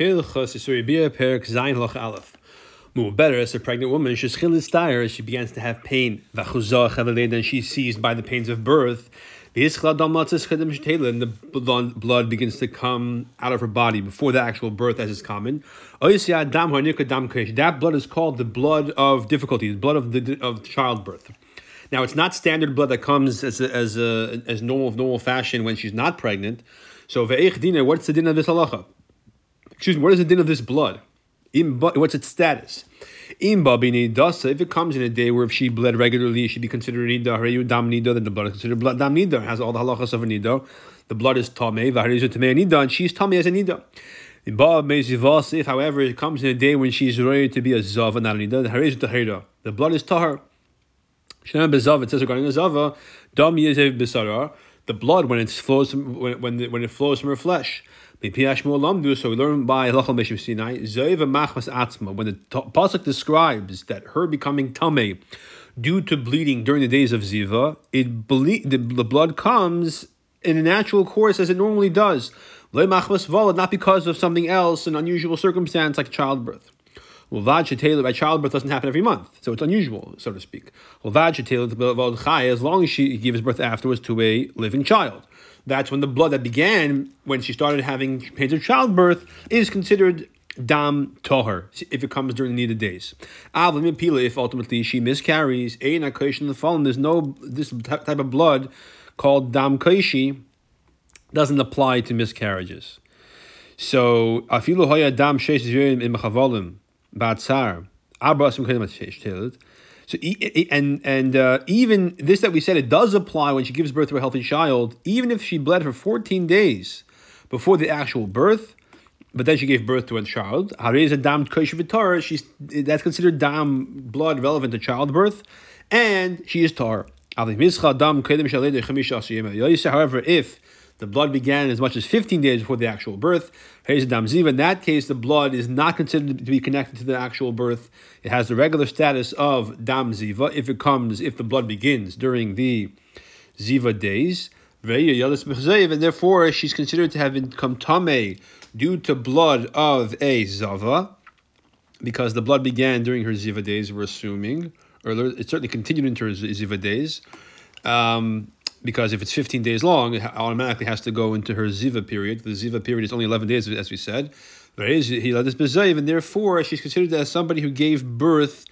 Better as a pregnant woman, she's chilis she begins to have pain. And she's seized by the pains of birth. And the blood begins to come out of her body before the actual birth, as is common. That blood is called the blood of difficulty, the blood of the of childbirth. Now, it's not standard blood that comes as a, as a, as normal normal fashion when she's not pregnant. So, what's the din of this halacha? Excuse me, what is the din of this blood? What's its status? If it comes in a day where if she bled regularly, she'd be considered nida. Dam nida, then the blood is considered blood dam nida. Has all the halachas of a nida. The blood is tamei. V'harizu tamei nida, and she's tamei as a nida. If, however, it comes in a day when she's ready to be a zava, not a nida, the blood is tahar. Shem bezav. It says regarding a zava, dam yezev besara. The blood when it flows when when, when it flows from her flesh. So we learn by Lachal Meshim Sinai, Machmas Atzma, when the Pasuk describes that her becoming Tameh due to bleeding during the days of Ziva, it ble- the, the blood comes in a natural course as it normally does. Not because of something else, an unusual circumstance like childbirth. Well, Vad by childbirth doesn't happen every month, so it's unusual, so to speak. Well, Vad as long as she gives birth afterwards to a living child that's when the blood that began when she started having pains of childbirth is considered dam toher if it comes during the needed days. If ultimately she miscarries, in the fallen, there's no this type of blood called dam kaishi doesn't apply to miscarriages. So afilu hoya dam sheish in mechavolim batzar abra so and and uh, even this that we said it does apply when she gives birth to a healthy child, even if she bled for 14 days before the actual birth, but then she gave birth to a child. She's that's considered dam blood relevant to childbirth, and she is tar. However, if the blood began as much as 15 days before the actual birth. In that case, the blood is not considered to be connected to the actual birth. It has the regular status of dam ziva if it comes, if the blood begins during the ziva days. And therefore, she's considered to have become tame due to blood of a zava, because the blood began during her ziva days, we're assuming, or it certainly continued into her ziva days. Um, because if it's 15 days long, it automatically has to go into her ziva period. The ziva period is only 11 days, as we said. And therefore, she's considered as somebody who gave birth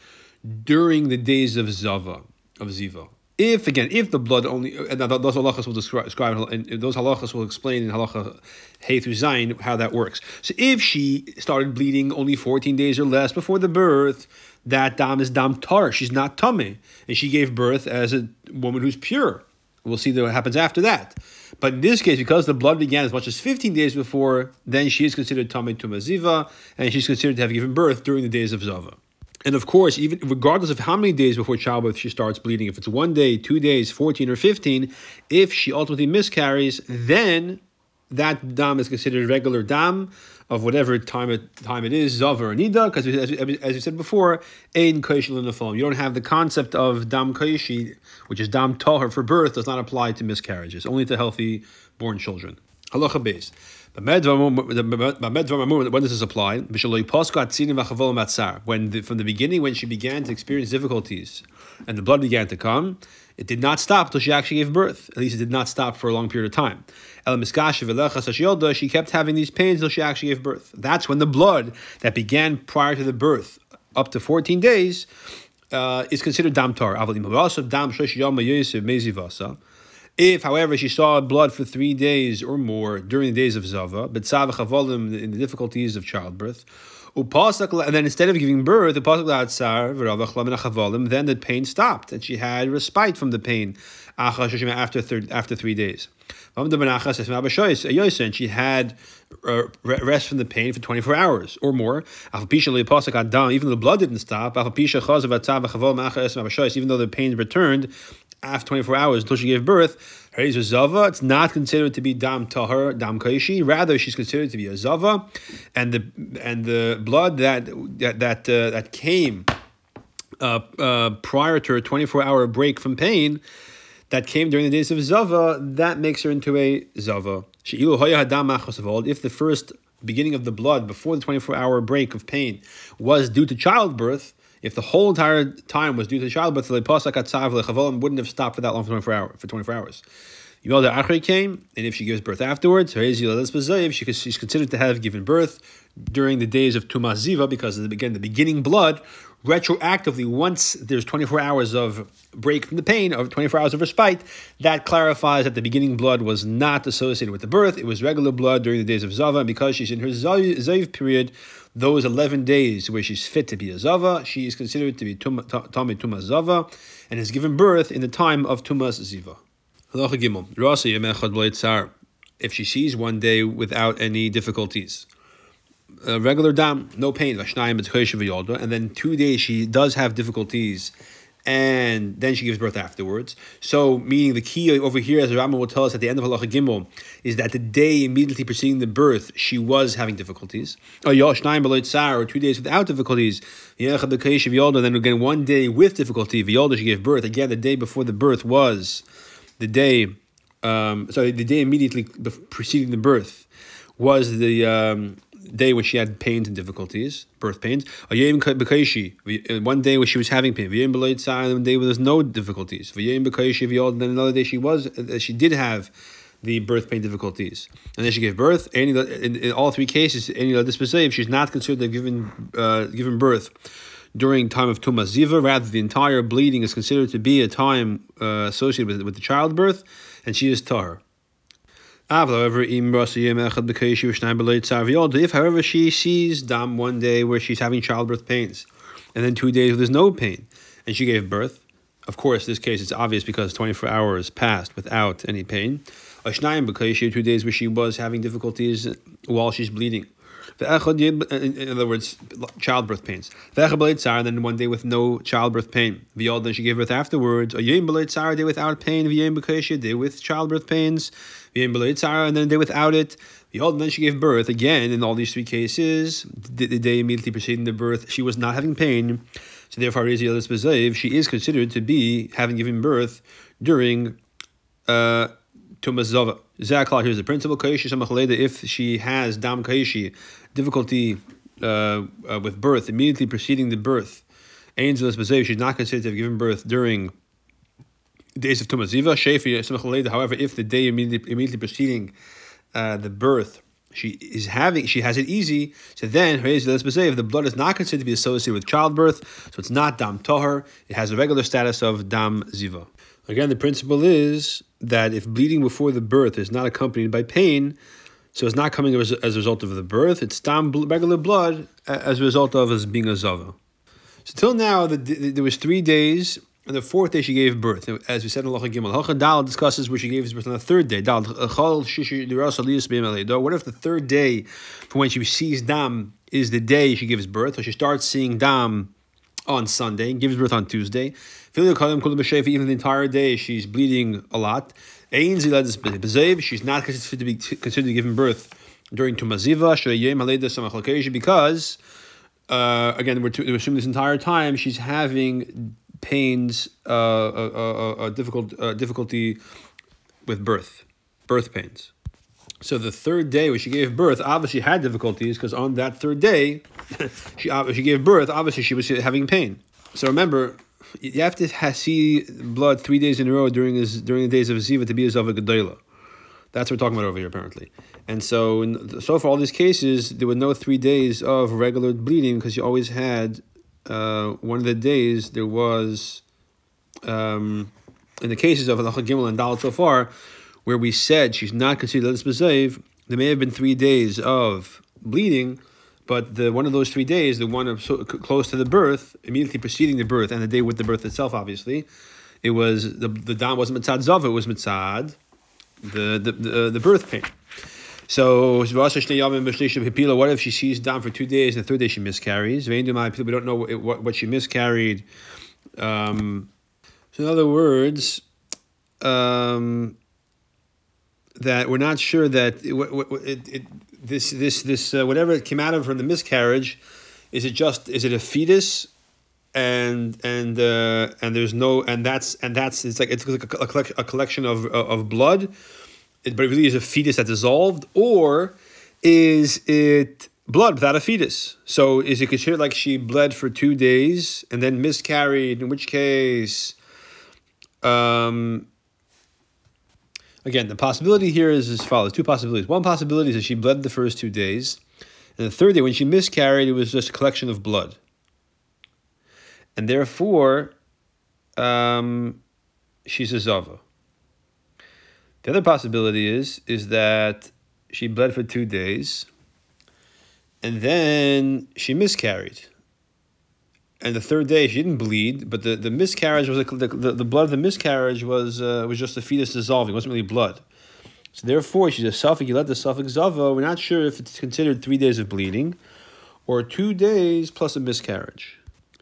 during the days of zava, of ziva. If again, if the blood only, uh, and those halachas will describe, and those halachas will explain in halacha hey through zayin how that works. So if she started bleeding only 14 days or less before the birth, that dam is dam tar. She's not tummy, and she gave birth as a woman who's pure. We'll see what happens after that. But in this case, because the blood began as much as 15 days before, then she is considered Tamei Tumaziva, and she's considered to have given birth during the days of Zava. And of course, even regardless of how many days before childbirth she starts bleeding, if it's one day, two days, 14 or 15, if she ultimately miscarries, then that dam is considered regular dam of whatever time it time it is zav or nida because as, as we said before ein the phone you don't have the concept of dam koishi which is dam toher for birth does not apply to miscarriages only to healthy born children. Halacha Beis when does this apply? When the, from the beginning, when she began to experience difficulties and the blood began to come, it did not stop until she actually gave birth. At least it did not stop for a long period of time. She kept having these pains until she actually gave birth. That's when the blood that began prior to the birth, up to 14 days, uh, is considered damtar. If, however, she saw blood for three days or more during the days of Zava, but in the difficulties of childbirth, and then instead of giving birth, then the pain stopped, and she had respite from the pain after third, after three days. And she had uh, rest from the pain for 24 hours or more. Even though the blood didn't stop, even though the pain returned after 24 hours until she gave birth, a zava. It's not considered to be dam tahar, dam kaishi. Rather, she's considered to be a zava, and the and the blood that that that uh, that came uh, uh, prior to her 24 hour break from pain, that came during the days of zava, that makes her into a zava. If the first beginning of the blood before the 24 hour break of pain was due to childbirth, if the whole entire time was due to childbirth, the wouldn't have stopped for that long for 24 hours. For 24 hours. Yolda Achri came, and if she gives birth afterwards, she's considered to have given birth during the days of Tumas Ziva, because again, the beginning blood, retroactively, once there's 24 hours of break from the pain, of 24 hours of respite, that clarifies that the beginning blood was not associated with the birth, it was regular blood during the days of Zava, and because she's in her Zayiv period, those 11 days where she's fit to be a Zava, she is considered to be Tami Tumas Zava, and has given birth in the time of Tumas Ziva. If she sees one day without any difficulties, a regular dam, no pain, and then two days she does have difficulties, and then she gives birth afterwards. So, meaning the key over here, as Rambam will tell us at the end of Halacha Gimel, is that the day immediately preceding the birth, she was having difficulties. Or two days without difficulties. Then again, one day with difficulty, she gave birth. Again, the day before the birth was the day, um, sorry, the day immediately preceding the birth was the um, day when she had pains and difficulties, birth pains. Uh, one day when she was having pain. One day when there's no difficulties. And then another day she was, uh, she did have the birth pain difficulties, and then she gave birth. Any in, in all three cases, any this she's not considered to have given uh, given birth during time of Tumas Ziva. Rather, the entire bleeding is considered to be a time uh, associated with, with the childbirth, and she is tahar. However, if however she sees dam one day where she's having childbirth pains, and then two days where there's no pain, and she gave birth, of course, this case it's obvious because 24 hours passed without any pain. Ashnayim she two days where she was having difficulties while she's bleeding. Uh, in other words, childbirth pains. And then one day with no childbirth pain. Then she gave birth afterwards. A day without pain. A day with childbirth pains. And then a day without it. The old then she gave birth again in all these three cases. The, the day immediately preceding the birth, she was not having pain. So therefore, she is considered to be having given birth during uh, Tumas Zava. Zakal, here's the principle. If she has Dam Kaishi, difficulty uh, uh, with birth, immediately preceding the birth, she's not considered to have given birth during days of Tumas Ziva. Shefi, however, if the day immediately, immediately preceding uh, the birth, she is having, she has it easy. So then, if the blood is not considered to be associated with childbirth, so it's not dam tohar, it has a regular status of dam ziva. Again, the principle is that if bleeding before the birth is not accompanied by pain, so it's not coming as, as a result of the birth, it's dam regular blood as a result of as being a zava. So till now, the, the, there was three days and the fourth day she gave birth. As we said in Lacha Gimel, Lacha Dal discusses where she gave birth on the third day. Dal What if the third day from when she sees Dam is the day she gives birth? So she starts seeing Dam on Sunday, gives birth on Tuesday. Even the entire day she's bleeding a lot. She's not considered to be considered giving birth during Tumaziva, because uh, again, we're, to, we're assuming this entire time she's having pains, uh, uh, uh, uh difficult difficulty with birth, birth pains. So the third day when she gave birth, obviously had difficulties because on that third day, she she gave birth. Obviously, she was having pain. So remember, you have to see blood three days in a row during his during the days of Ziva to be a Zava Gedola. That's what we're talking about over here, apparently. And so, in, so for all these cases, there were no three days of regular bleeding because you always had uh, one of the days there was, um, in the cases of Halacha Gimel and Dalet so far, where we said she's not considered Lisbazev, there may have been three days of bleeding, but the one of those three days, the one of so, close to the birth, immediately preceding the birth, and the day with the birth itself, obviously, it was the the dam wasn't mitzad zav, it was mitzad the the the, uh, the birth pain. So what if she sees down for two days and the third day she miscarries? We don't know what, what she miscarried. Um, so in other words, um, that we're not sure that it, it, it, this this this uh, whatever came out of from the miscarriage, is it just is it a fetus, and and uh, and there's no and that's and that's it's like it's like a, a collection of of blood but it really is a fetus that dissolved, or is it blood without a fetus? So is it considered like she bled for two days and then miscarried? In which case, um, again, the possibility here is as follows: two possibilities. One possibility is that she bled the first two days, and the third day, when she miscarried, it was just a collection of blood, and therefore, um, she's a zava. The other possibility is is that she bled for two days, and then she miscarried. And the third day she didn't bleed, but the, the miscarriage was the, the, the blood of the miscarriage was uh, was just the fetus dissolving. It wasn't really blood. So therefore, she's a suffix. You let the suffix zava. We're not sure if it's considered three days of bleeding, or two days plus a miscarriage.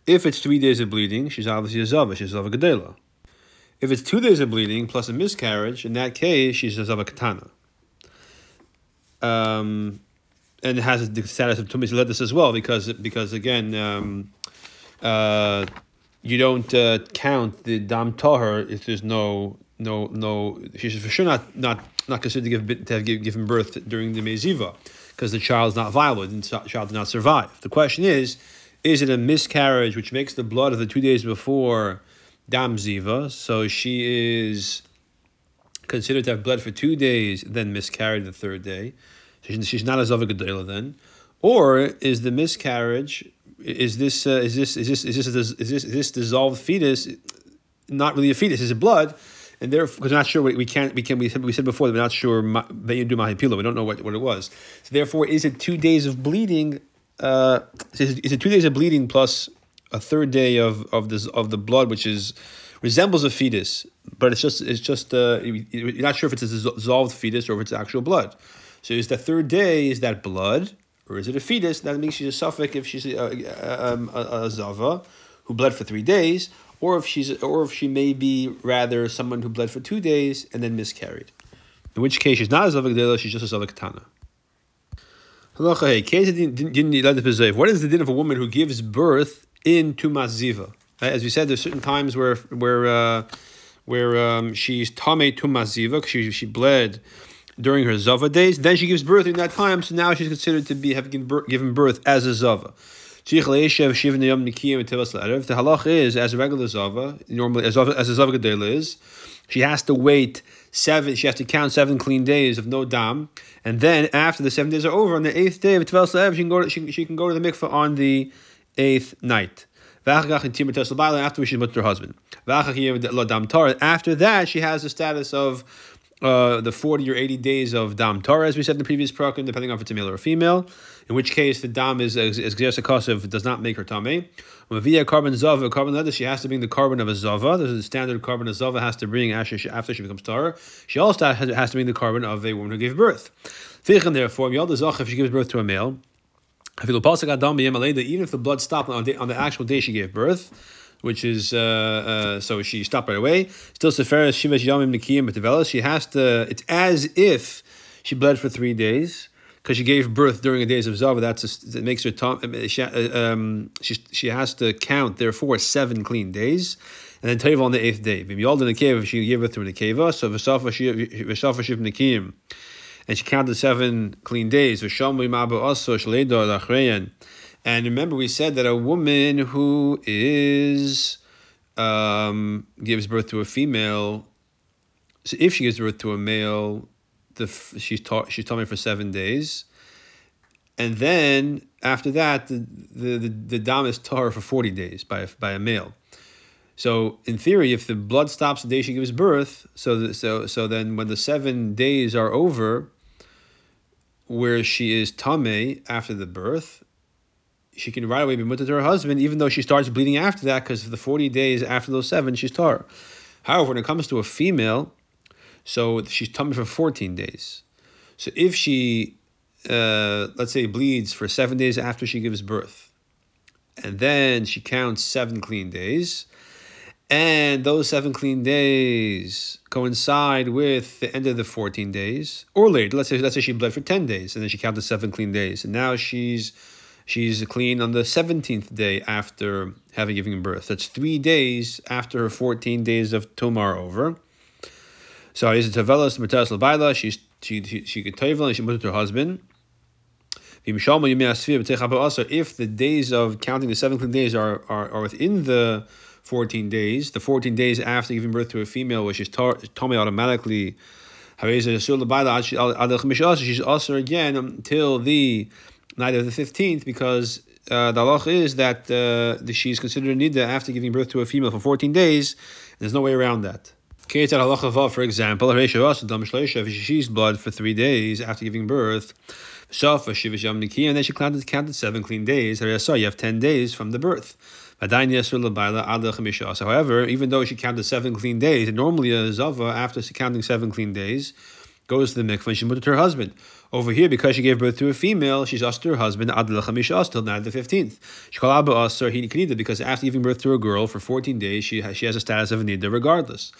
If it's three days of bleeding, she's obviously a zava. She's a zava gedela. If it's two days of bleeding plus a miscarriage, in that case, she's as of a katana. Um, and it has the status of tumis ledis as well, because because again, um, uh, you don't uh, count the dam toher if there's no no no. She's for sure not not not considered to give to have given birth during the meziva, because the child is not viable. And the child did not survive. The question is, is it a miscarriage which makes the blood of the two days before? Dam Ziva, so she is considered to have bled for two days, then miscarried the third day. She's not a Zava then. Or is the miscarriage, is this, uh, is this, is this, is this, is this, is this, is dissolved fetus not really a fetus, is it blood? and therefore, because we're not sure we, can't we can we said, we said before that we're not sure do mahipila we don't know what, what it was. So therefore, is it two days of bleeding? Uh, is, it two days of bleeding plus a third day of of this of the blood, which is resembles a fetus, but it's just it's just uh, you're not sure if it's a dissolved fetus or if it's actual blood. So is the third day is that blood or is it a fetus? That means she's a suffix if she's a, a, um, a, a zava who bled for three days, or if she's or if she may be rather someone who bled for two days and then miscarried. In which case she's not a zava gedela, she's just a zava katana. What is the din of a woman who gives birth in Tumas Ziva. As we said, there's certain times where where uh, where um, she's Tame Tumas Ziva, because she, she bled during her Zava days. Then she gives birth in that time, so now she's considered to be having given birth as a Zava. The halach is, as a regular Zava, normally as, as a Zava Gedela is, she has to wait seven, she has to count seven clean days of no dam, and then after the seven days are over, on the eighth day of Tvel she can go to, she, she can go to the mikveh on the eighth night. After she's with her husband. After that, she has the status of uh, the 40 or 80 days of Dam Torah, as we said in the previous program, depending on if it's a male or a female, in which case the Dam is is Gzersa does not make her Tame. Via korban Zava, korban leather, she has to bring the korban of a Zava. There's a standard korban a Zava has to bring after she, after she becomes Torah. She also has, has to bring the korban of a woman who gave birth. Therefore, if she gives birth to a male, even if the blood stopped on the, on the actual day she gave birth, which is uh, uh, so she stopped right away. Still, Seferes Shivash Yamim Nikiyim B'Tevelas. She has to. It's as if she bled for three days because she gave birth during the days of Zava. That's a, that makes her tom, she, uh, um, she she has to count therefore seven clean days. And then Teva on the eighth day. The cave, she gave birth through the keva. So v'safa shiv nikiyim and she counted seven clean days. And remember, we said that a woman who is um, gives birth to a female, so if she gives birth to a male, the she's taught she's taught me for seven days, and then after that, the the the, the dam is tar for forty days by by a male. So in theory, if the blood stops the day she gives birth, so the, so so then when the seven days are over, where she is tame after the birth, she can right away be mutter to her husband, even though she starts bleeding after that, because the 40 days after those seven, she's tar. However, when it comes to a female, so she's tummy for 14 days. So if she, uh, let's say, bleeds for seven days after she gives birth, and then she counts seven clean days, and those seven clean days coincide with the end of the 14 days or later. Let's say let's say she bled for 10 days and then she counted seven clean days and now she's she's clean on the 17th day after having given birth. That's three days after her 14 days of tomar over. So is it tavelas matas labaila? She's she she she could and she moved to her husband. If the days of counting the seven clean days are, are, are within the 14 days, the 14 days after giving birth to a female, which is Tomei automatically, she's also again until the night of the 15th because uh, the halach is that uh, she's considered a nida after giving birth to a female for 14 days. There's no way around that. For example, if she sees blood for three days after giving birth, and then she counted, counted seven clean days. You have 10 days from the birth. However, even though she counted seven clean days, normally a zava, after counting seven clean days, goes to the mikvah and she to her husband. Over here, because she gave birth to a female, she's asked her husband ad l'chamisha till night the fifteenth. She called Abba Asr he nida because after giving birth to a girl for fourteen days, she has, she has a status of nida regardless.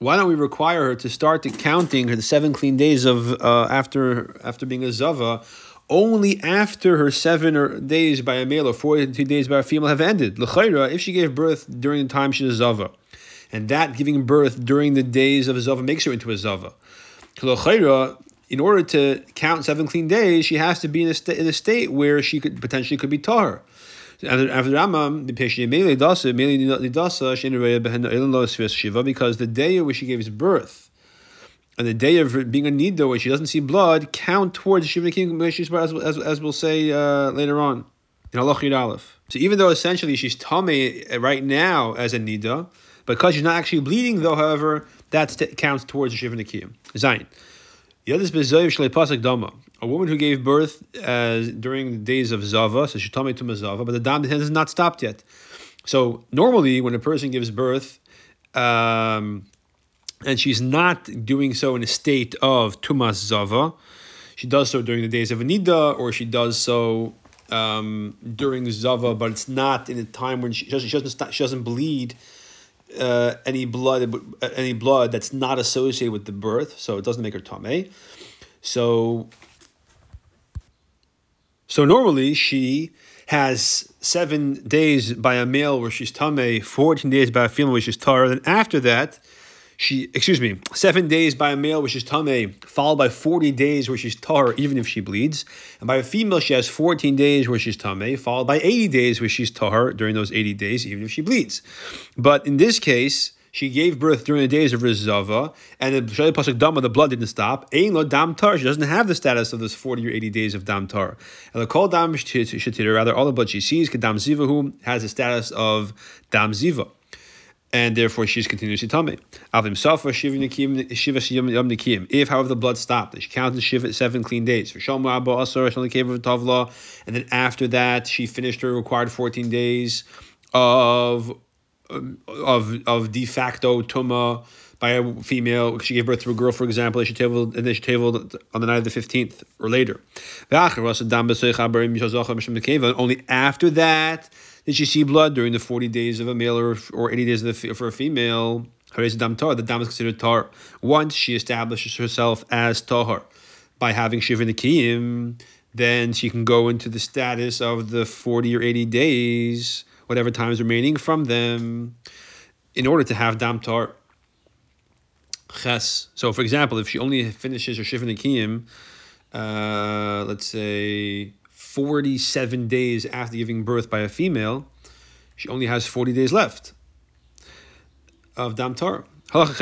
Why don't we require her to start counting her seven clean days of uh, after after being a zava? only after her seven days by a male or 42 days by a female have ended. L'chayra, if she gave birth during the time she's a zava, and that giving birth during the days of a zava makes her into a zava. L'chayra, in order to count seven clean days, she has to be in a, sta- in a state where she could potentially could be tar. After, Ramam, the patient mainly dasa, mainly dasa, shenareya behenda elin lo shiva, because the day which she gave his birth and the day of being a nida where she doesn't see blood count towards the Shiva King as, as, as we'll say uh, later on in Allah Aleph. So even though essentially she's tummy right now as a nida, because she's not actually bleeding though, however, that counts towards the Shiva Nikiyim. Zayin. A woman who gave birth uh, during the days of Zava, so she tummy to Mazava, but the dam has not stopped yet. So normally, when a person gives birth, um, and she's not doing so in a state of tumas zava. She does so during the days of Anida, or she does so um, during zava, but it's not in a time when she, she doesn't stop, she doesn't bleed uh, any blood any blood that's not associated with the birth, so it doesn't make her tame. So, so normally she has seven days by a male where she's tame, fourteen days by a female where she's tar, Then after that she excuse me seven days by a male which is tame followed by 40 days where she's tar even if she bleeds. And by a female she has 14 days where she's tame followed by 80 days where she's tar during those 80 days even if she bleeds. But in this case she gave birth during the days of Rizava, and the Shali Pasuk Dama, the blood didn't stop. Ein lo dam tar. She doesn't have the status of those 40 or 80 days of dam tar. And the kol dam shatir, rather, all the blood she sees, kedam zivahu, has the status of dam ziva and therefore she's continuously tummy. If, however, the blood stopped, she counted shiva seven clean days. For and then after that, she finished her required fourteen days of of of de facto tuma by a female. She gave birth to a girl, for example, she tabled, and then she tabled on the night of the 15th or later. Only after that did she see blood during the 40 days of a male or, or 80 days the, for a female. The dam is considered tar. Once she establishes herself as tahar by having shiva nikiyim, then she can go into the status of the 40 or 80 days, whatever time is remaining from them, in order to have dam tar. Ches. So, for example, if she only finishes her shiva nikiyim, uh, let's say 47 days after giving birth by a female, she only has 40 days left of Dam Torah. If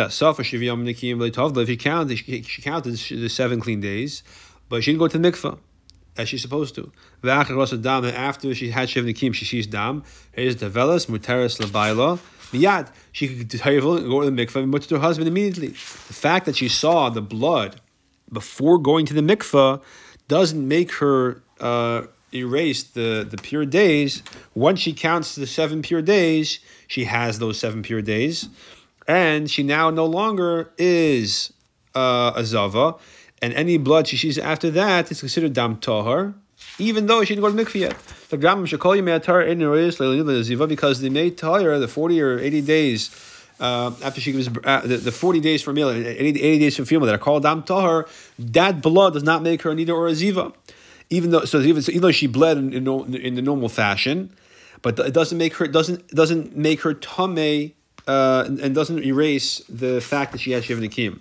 she counted, she counted the seven clean days, but she didn't go to the as she's supposed to. And after she had Shiv Nikim, she sees Dam. Here's the Velas, Muteris Labaila. Miyad, she could go to the mikvah and put to her husband immediately. The fact that she saw the blood before going to the mikvah doesn't make her uh, erase the, the pure days, once she counts the seven pure days, she has those seven pure days. And she now no longer is uh, a Zava. And any blood she sees after that is considered Dam Tohar, even though she didn't go to mikveh yet. The Gram should call you Me'atar because the May Tahir, the 40 or 80 days uh, after she gives uh, the, the 40 days for male, 80, 80 days for female that are called Dam Tahar, that blood does not make her a Nida or a Ziva even though so even, so even though she bled in, in, in, the normal fashion, but it doesn't make her doesn't doesn't make her tame uh, and, and doesn't erase the fact that she has Shiva Nikim.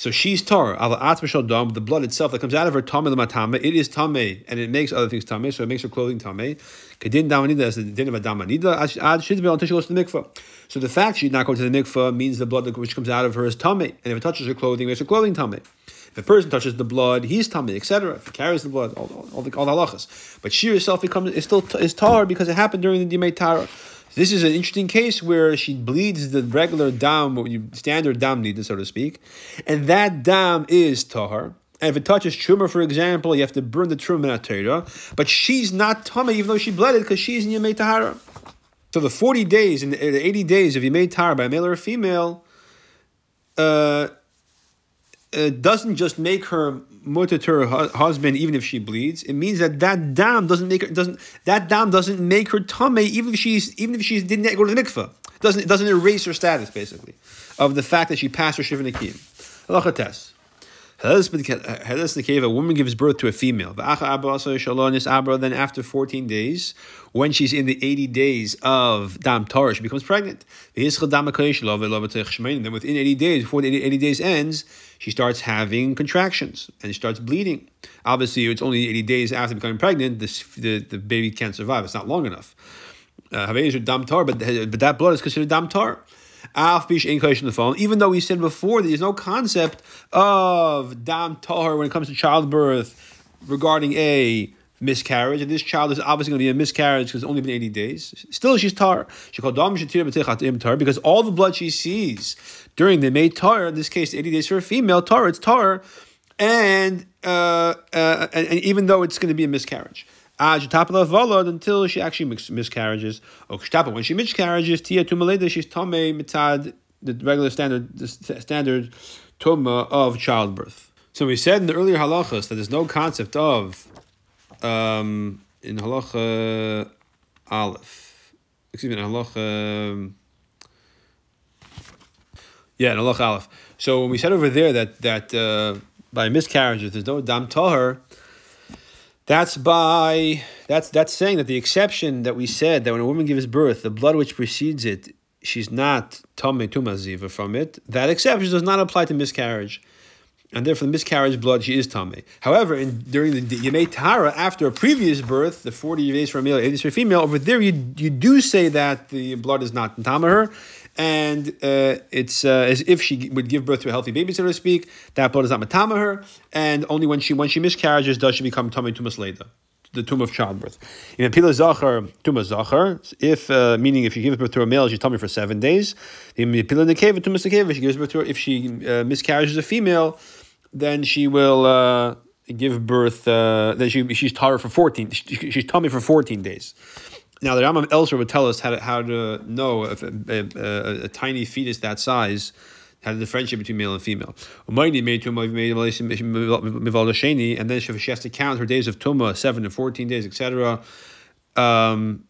So she's tar. The blood itself that comes out of her tame matame, it is tame, and it makes other things tame. So it makes her clothing tame. Kedin damanida as the din of a damanida. Ad shidvel until she goes to the mikvah. So the fact she did not go to the mikvah means the blood which comes out of her is tame, and if it touches her clothing, it makes her clothing tame. If a person touches the blood, he's tummy, etc. If he carries the blood, all, all, all the all the halachas. But she herself becomes is still is tar because it happened during the Dimei Tara. This is an interesting case where she bleeds the regular dam, standard dam needle, so to speak, and that dam is tahar. And if it touches truma, for example, you have to burn the truma Torah. But she's not tummy, even though she bled it, because she's in Yemei Tahara. So the 40 days and the 80 days of Yemei Tahara by a male or a female, uh, uh, doesn't just make her mutter to her husband even if she bleeds. It means that that dam doesn't make her doesn't that dam doesn't make her tummy even if she's even if she didn't go to the mikveh. Doesn't it doesn't erase her status basically of the fact that she passed her shiva nikim. Halacha Tes. A woman gives birth to a female. Then after 14 days, when she's in the 80 days of Dam Torah, she becomes pregnant. Then within 80 days, before the 80 days ends, she starts having contractions and she starts bleeding. Obviously, it's only 80 days after becoming pregnant, this, the, the baby can't survive. It's not long enough. Uh, but, but that blood is considered Dam Torah even though we said before that there's no concept of dam tahar when it comes to childbirth regarding a miscarriage, and this child is obviously going to be a miscarriage because it's only been 80 days. Still, she's tar. She called dam tar because all the blood she sees during the May tar, in this case, 80 days for a female tar, it's tar, and, uh, uh, and, even though it's going to be a miscarriage until she actually miscarriages. When she miscarriages, tia she's tame mitad, the regular standard, the standard tuma of childbirth. So we said in the earlier halachas that there's no concept of um, in halacha aleph. Excuse me, in halacha. Yeah, in halacha aleph. So when we said over there that that uh, by miscarriage, if there's no dam tahar, that's by that's that's saying that the exception that we said that when a woman gives birth, the blood which precedes it, she's not tame tumaziva from it. That exception does not apply to miscarriage, and therefore the miscarriage blood she is tame. However, in, during the yemei tahara after a previous birth, the forty days for a male, eighty days for a female, over there you you do say that the blood is not tame her and uh, it's uh, as if she would give birth to a healthy baby, so to speak. That blood is not matama her, and only when she when she miscarriages does she become tummy tumas leda, the tomb of childbirth. In pila zachar tumas zachar, if uh, meaning if she gives birth to a male, she's tummy for seven days. In pila nekeva tumas nekeva, she gives birth to her. If she uh, miscarriages a female, then she will. Uh, give birth, uh, then she she's tar for fourteen. She, she's tummy for fourteen days. Now, the Rambam elsewhere would tell us how to, how to know if a, a, a, a tiny fetus that size had to differentiate between male and female. And then she has to count her days of tumah, seven to fourteen days, etc. Um,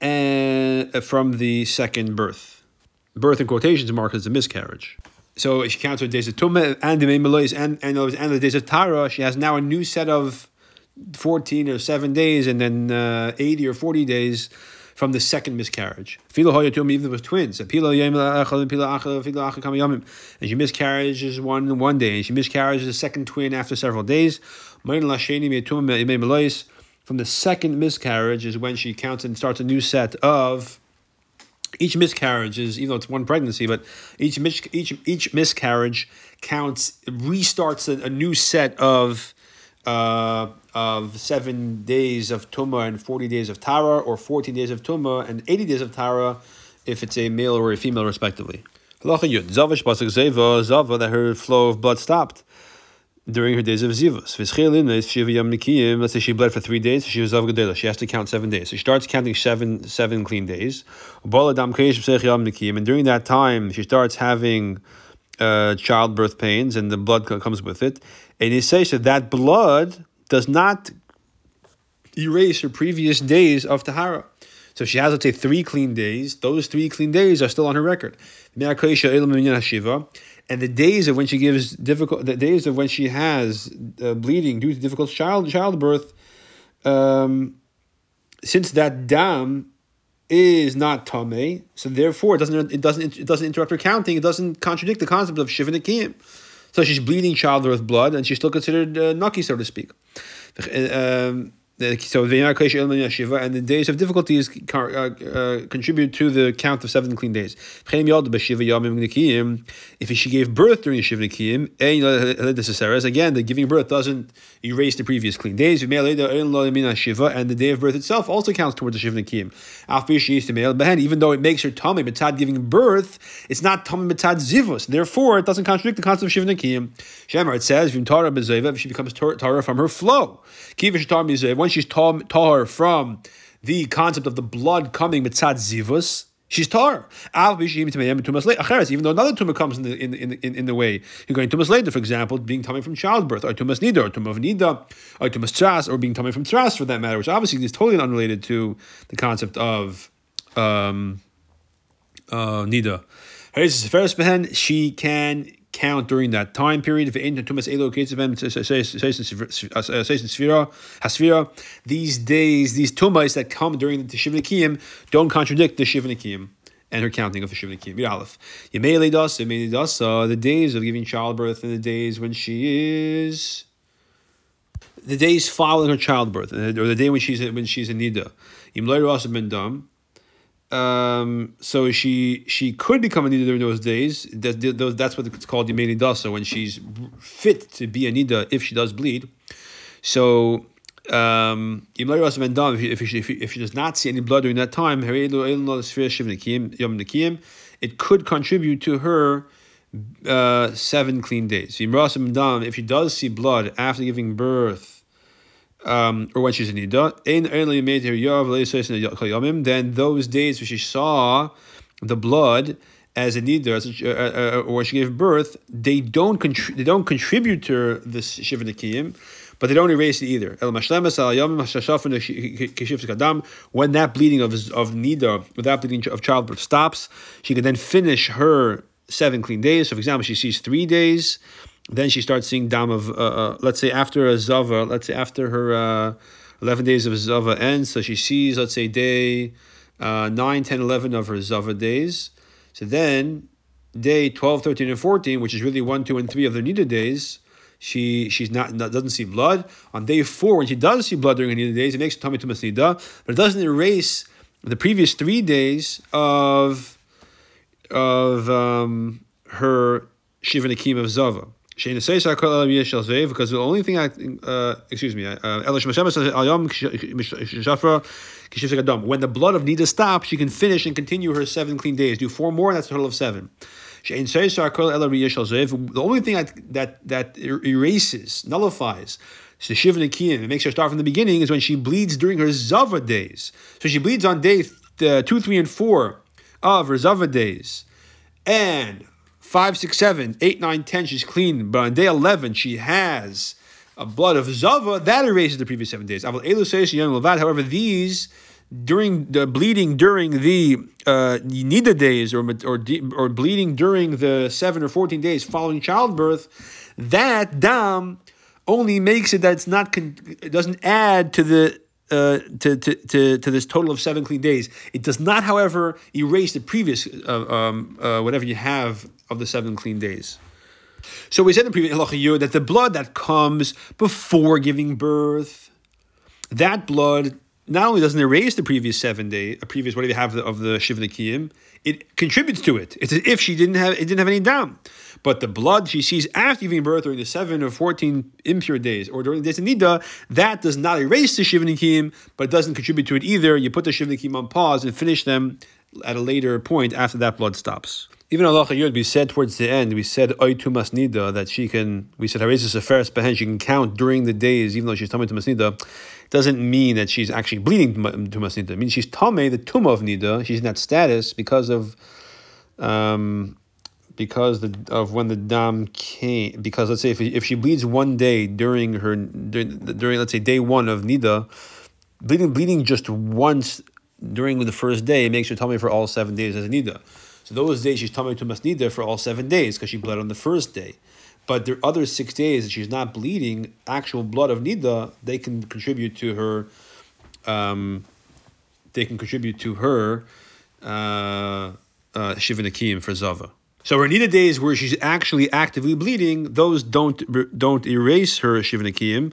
and from the second birth, birth in quotations marked as a miscarriage. So she counts her days of tumah and the and and, and the days of tara. She has now a new set of 14 or 7 days and then uh, 80 or 40 days from the second miscarriage. Even if it twins. And she miscarriages one one day, and she miscarriages a second twin after several days. From the second miscarriage is when she counts and starts a new set of each miscarriage is even though it's one pregnancy, but each each each miscarriage counts restarts a, a new set of uh, of seven days of Tumah and 40 days of Tara, or 14 days of Tumah and 80 days of Tara, if it's a male or a female, respectively. Halacha Yud. Zavash Pasuk Zeva, Zava, that her flow of blood stopped during her days of Zivas. Let's say she bled for three days, she was She has to count seven days. So she starts counting seven seven clean days. And during that time, she starts having uh, childbirth pains, and the blood comes with it. And it says that that blood does not erase her previous days of Tahara. So she has, let's say, three clean days. Those three clean days are still on her record. And the days of when she gives difficult, the days of when she has uh, bleeding due to difficult child childbirth, um, since that dam is not tame, so therefore it doesn't it doesn't it doesn't interrupt her counting. It doesn't contradict the concept of shiva nekiyim. So she's bleeding childbirth blood, and she's still considered uh, naki, so to speak. Um, so the and the days of difficulties uh, uh, contribute to the count of seven clean days. If she gave birth during the Shiva Nikiyim, again, the giving birth doesn't erase the previous clean days. And the day of birth itself also counts towards the Shiva Nikiyim. Even though it makes her tummy mitzad giving birth, it's not tummy mitzad zivus. Therefore, it doesn't contradict the concept of Shiva Nikiyim. Shemar, it says, if she becomes Torah from her flow. She's tar from the concept of the blood coming mitzad zivus, she's tar. Even though another tumah comes in the in in, in, the way, you're going tumas later, for example, being coming from childbirth, or tumas nida, or tumah of nida, or tumas tras, or being coming from tras for that matter, which obviously is totally unrelated to the concept of um, uh, nida. She can count during that time period. These days, these tumas that come during the Shivnikiyim don't contradict the Shivnikiyim and her counting of the Shivnikiyim. Aleph. The days of giving childbirth and the days when she is the days following her childbirth, or the day when she's when she's in nida. Um, so she she could become a nida during those days. That, that's what it's called yemei nidasa when she's fit to be a nida if she does bleed. So um, if, if, she, if she does not see any blood during that time, it could contribute to her uh, seven clean days. If she does see blood after giving birth um, or when she's in Nida, then those days when she saw the blood as a Nida, uh, uh, or when she gave birth, they don't contri- they don't contribute to this Shiva Nikiyim, but they don't erase it either. When that bleeding of, of Nida, when that bleeding of childbirth stops, she can then finish her seven clean days. So, for example, she sees three days then she starts seeing dam of, uh, uh, let's say after a zava, let's say after her uh, 11 days of zava ends, so she sees, let's say day uh, 9, 10, 11 of her zava days. So then day 12, 13, and 14, which is really 1, 2, and 3 of the nida days, she she's not, not, doesn't see blood. On day 4, when she does see blood during the nida days, it makes tummy to masnida, but it doesn't erase the previous three days of of um, her shiva nakim of zava. Because the only thing I, uh, excuse me, uh, when the blood of Nida stops, she can finish and continue her seven clean days. Do four more, and that's a total of seven. The only thing that that, that erases, nullifies the Shiva Nikiyim, and makes her start from the beginning, is when she bleeds during her Zava days. So she bleeds on day uh, two, three, and four of her Zava days. And five, six, seven, eight, nine, ten, she's clean. But on day eleven, she has a blood of zava that erases the previous seven days. However, these during the bleeding during the uh, nida days or or or bleeding during the seven or fourteen days following childbirth, that dam only makes it that it's not it doesn't add to the uh, to, to, to, to this total of seven clean days. It does not, however, erase the previous uh, um, uh, whatever you have of the seven clean days. So we said in the previous halacha that the blood that comes before giving birth, that blood not only doesn't erase the previous seven day, a previous whatever you have of the nikiyim, it contributes to it. It's as if she didn't have it didn't have any dam, But the blood she sees after giving birth during the seven or fourteen impure days or during the days of nida, that does not erase the shiva nikiyim, but doesn't contribute to it either. You put the shiva nikiyim on pause and finish them at a later point after that blood stops. Even Allah Yud, we said towards the end, we said Oitu Masnida, that she can, we said Harisis Aferis Behen, she can count during the days, even though she's Tameh to Masnida, doesn't mean that she's actually bleeding to Masnida. It means she's Tameh, the Tumah of Nida, she's in that status because of, um, because the, of when the dam came. Because let's say if, if she bleeds one day during her during, during let's say day one of nida, bleeding bleeding just once during the first day makes her tummy for all seven days as a nida. So those days she's tummy to masnida for all seven days because she bled on the first day. But the other six days that she's not bleeding, actual blood of nida, they can contribute to her, um, they can contribute to her uh, uh, Shiva for Zava. So her Nida days where she's actually actively bleeding, those don't don't erase her Shiva Nakim,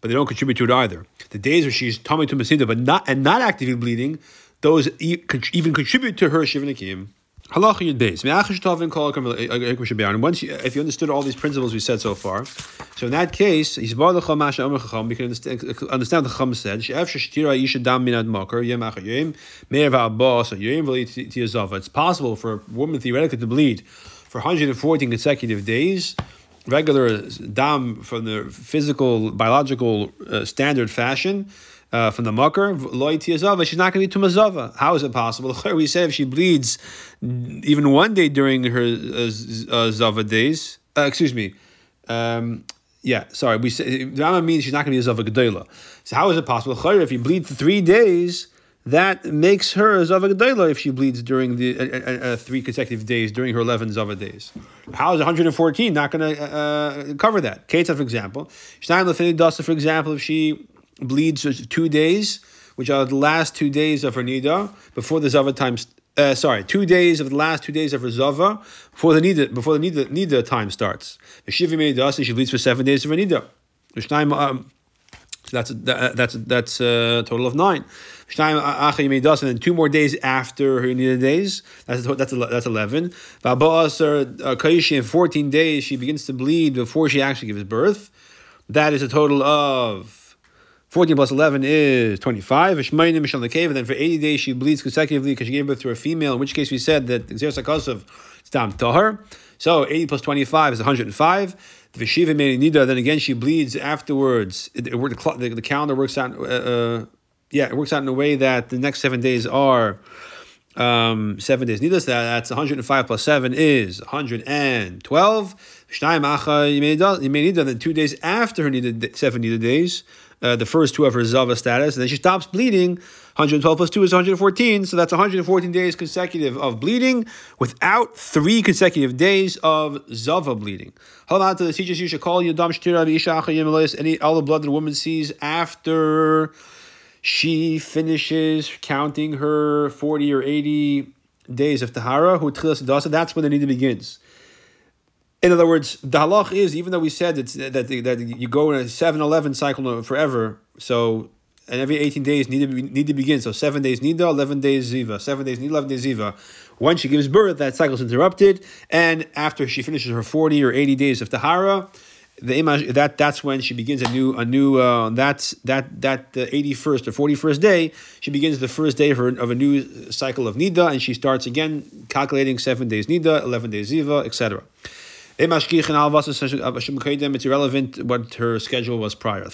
but they don't contribute to it either. The days where she's Tommy to Masida, but not and not actively bleeding, those even contribute to her Shiva Nakim. Halacha once if you understood all these principles we said so far, so in that case, we can understand, understand the Chacham said, It's possible for a woman theoretically to bleed for 114 consecutive days regular dam from the physical, biological uh, standard fashion, uh, from the mucker, loy tiyazava, she's not going to be tumazava. How is it possible? We say if she bleeds even one day during her uh, uh zava days, uh, excuse me, um, yeah, sorry, we say Rama means she's not going to be a zava gedela. So how is it possible? If you bleed for three days, that makes her a zava gedela if she bleeds during the uh, uh, uh, three consecutive days during her eleven zava days. How is 114 not going to uh, cover that? Keta, for example, Shnaim Lefini Dasa, for example, if she bleeds two days, which are the last two days of her nida before the zava time. Uh, sorry, two days of the last two days of her zava before the nida before the nida, nida time starts. The shiva nida she bleeds for seven days of her nida. Um, so that's a, that's that's a total of nine. And then two more days after her nida days. That's that's that's eleven. In fourteen days she begins to bleed before she actually gives birth. That is a total of 14 plus 11 is 25. And then for 80 days she bleeds consecutively because she gave birth to a female, in which case we said that Xer Sakosov is to her. So 80 plus 25 is 105. The Vishiva made Nida, then again she bleeds afterwards. It, it, the, the, calendar works out, uh, uh, yeah, it works out in a way that the next seven days are um, seven days. Needless that that's 105 plus seven is 112. Then two days after her needed seven needed days, uh, the first two of her Zava status, and then she stops bleeding. 112 plus 2 is 114, so that's 114 days consecutive of bleeding without three consecutive days of Zava bleeding. How the teachers you should call Yadam Shtira any all the blood that the woman sees after she finishes counting her 40 or 80 days of Tahara, who that's when the need begins. In other words, the halach is even though we said that that, that you go in a 7-11 cycle forever, so and every 18 days need to, need to begin. So seven days nida, 11 days ziva, seven days nida, 11 days ziva. When she gives birth, that cycle is interrupted, and after she finishes her 40 or 80 days of tahara, the image that that's when she begins a new a new uh, that's that that the 81st or 41st day she begins the first day of, her, of a new cycle of nida and she starts again calculating seven days nida 11 days ziva etc Äh, it's irrelevant what her schedule was prior.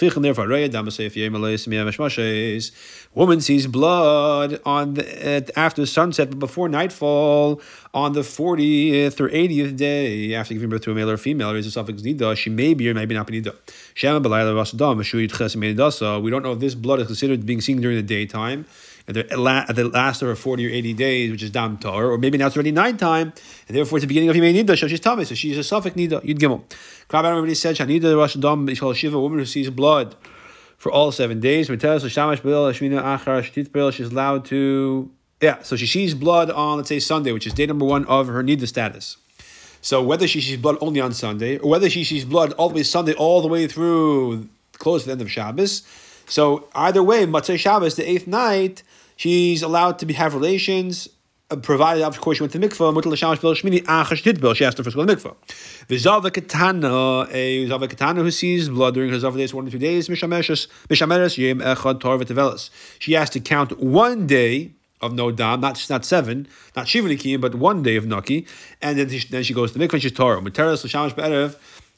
Woman sees blood on the, after sunset, but before nightfall on the 40th or 80th day after giving birth to a male or female, raises a suffix nida, she may be or maybe not be nida. We don't know if this blood is considered being seen during the daytime at the, last of her 40 or 80 days, which is Dam Tar, or maybe now it's already night time, and therefore it's the beginning of Yimei Nida, so she's Tameh, so she's a suffix Nida, Yud Gimel. Krab already said, Shanida Rosh Dam Ishal Shiva, a woman who sees blood for all seven days. She's allowed to, yeah, so she sees blood on, let's say, Sunday, which is day number one of her Nida status. So whether she sees blood only on Sunday, or whether she sees blood all the way Sunday, all the way through close to the end of Shabbos, so either way, Motzei Shabbos, the eighth night, she's allowed to be, have relations, uh, provided, of course, she went to mikvah, mutal l'shamash shmini, achash didbel. she has to first go to mikvah. V'zava katana, a zava katana who sees blood during her zava days, one or two days, mishameres, yem echad v'tevelis. She has to count one day, of no dam, not not seven, not shiva but one day of naki, and then she, then she goes to mikvah she's Torah.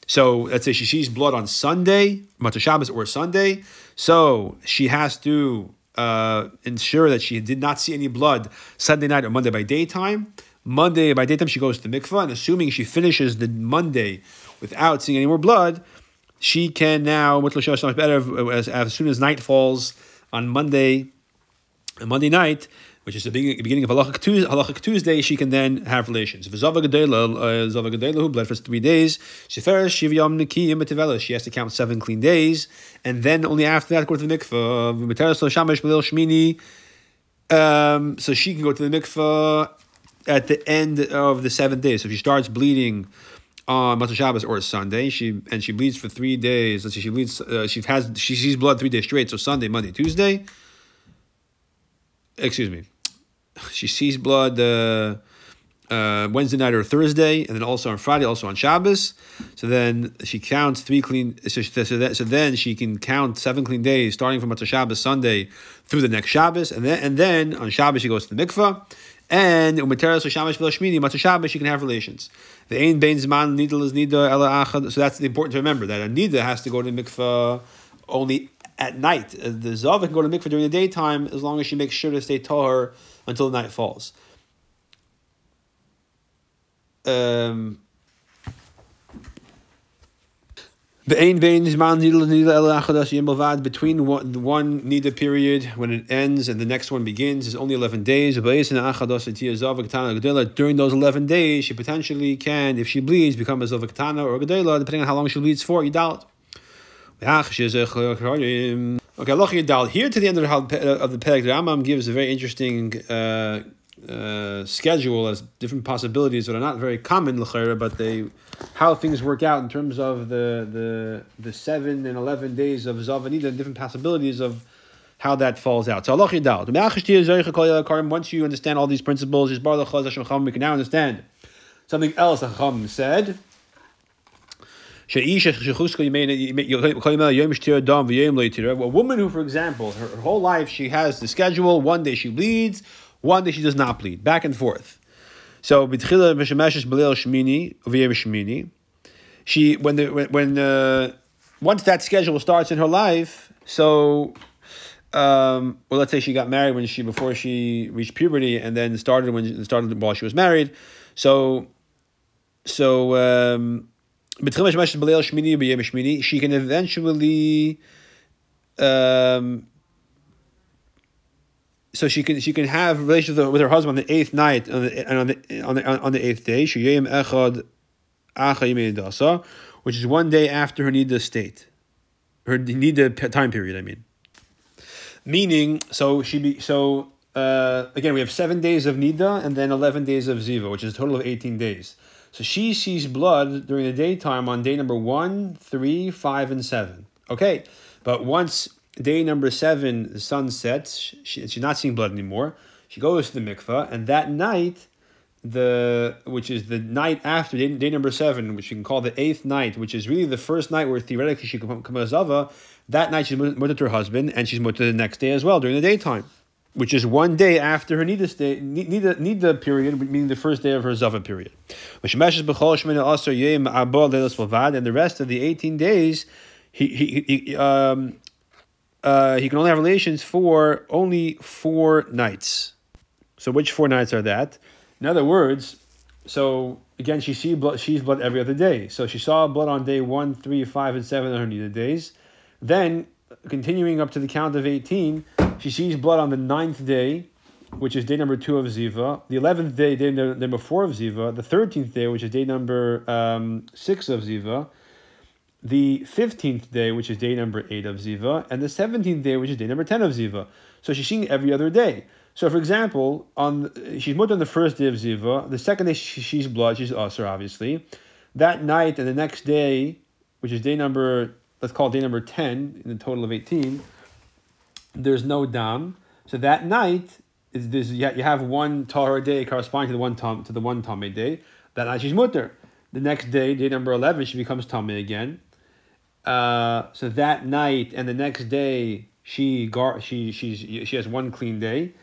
So let's say she sees blood on Sunday, Motzei Shabbos or Sunday. So she has to uh, ensure that she did not see any blood Sunday night or Monday by daytime. Monday by daytime, she goes to mikvah, and assuming she finishes the Monday without seeing any more blood, she can now, as, as soon as night falls on Monday, Monday night, which is the beginning of Halachic Tuesday, she can then have relations. If uh, Zava Gedela, who bled for three days, she has to count seven clean days, and then only after that, according to the mikvah, Um, so she can go to the mikveh at the end of the seventh day. So if she starts bleeding on Motzei Shabbos or Sunday, she and she bleeds for three days. Let's see, she bleeds. Uh, she has she sees blood three days straight. So Sunday, Monday, Tuesday. Excuse me. She sees blood. Uh, uh, Wednesday night or Thursday, and then also on Friday, also on Shabbos. So then she counts three clean. So, so, that, so then she can count seven clean days, starting from Motzei Shabbos Sunday through the next Shabbos, and then and then on Shabbos she goes to the mikvah, and umateras Shabbos v'lashmini Motzei Shabbos she can have relations. The ein bein zman nidal is nida ela achad. So that's important to remember that a nida has to go to the mikvah only at night. The zav can go to the mikvah during the daytime as long as she makes sure to stay tahor until the night falls um, between one, nida period when it ends and the next one begins is only 11 days. During those 11 days, she potentially can, if she bleeds, become a Zavaktana or Gedela, depending on how long she bleeds for. Yidalt. Okay, Lochi Yidal. Here to the end of the, of the Peg, the Rambam gives a very interesting uh, uh, schedule as different possibilities that are not very common but they how things work out in terms of the the the seven and eleven days of zavanida and different possibilities of how that falls out. So Allah Once you understand all these principles, we can now understand something else Chacham said. A woman who, for example, her, her whole life she has the schedule. One day she bleeds, one day she does not bleed, back and forth. So. She when the when, when uh, once that schedule starts in her life, so um, well, let's say she got married when she before she reached puberty, and then started when started while she was married. So, so um, she can eventually um, so she can she can have relations with her husband on the eighth night on the, and on the on the on the eighth day which is one day after her nida state, her nida time period. I mean, meaning so she be so uh, again we have seven days of nida and then eleven days of ziva, which is a total of eighteen days. So she sees blood during the daytime on day number one, three, five, and seven. Okay, but once Day number seven, the sun sets. She, she's not seeing blood anymore. She goes to the mikveh, and that night, the which is the night after day, day number seven, which you can call the eighth night, which is really the first night where theoretically she can come as zava. That night she's mutter to her husband, and she's mutter the next day as well during the daytime, which is one day after her nida day, nida, nida period, meaning the first day of her zava period. And the rest of the eighteen days, he he, he um uh, he can only have relations for only four nights. So which four nights are that? In other words, so again, she sees blood, she's blood every other day. So she saw blood on day one, three, five, and seven on her needed days. Then, continuing up to the count of 18, she sees blood on the ninth day, which is day number two of Ziva, the 11th day, day number four of Ziva, the 13th day, which is day number um, six of Ziva, the 15th day, which is day number 8 of Ziva, and the 17th day, which is day number 10 of Ziva. So she's seeing every other day. So, for example, on she's mutter on the first day of Ziva, the second day she, she's blood, she's usher, obviously. That night and the next day, which is day number, let's call day number 10 in the total of 18, there's no dam. So that night, is this, you have one Tahar day corresponding to the one tom, to the one Tomei day. That night she's mutter. The next day, day number 11, she becomes Tomei again. Uh, so that night and the next day, she gar- she she's she has one clean day.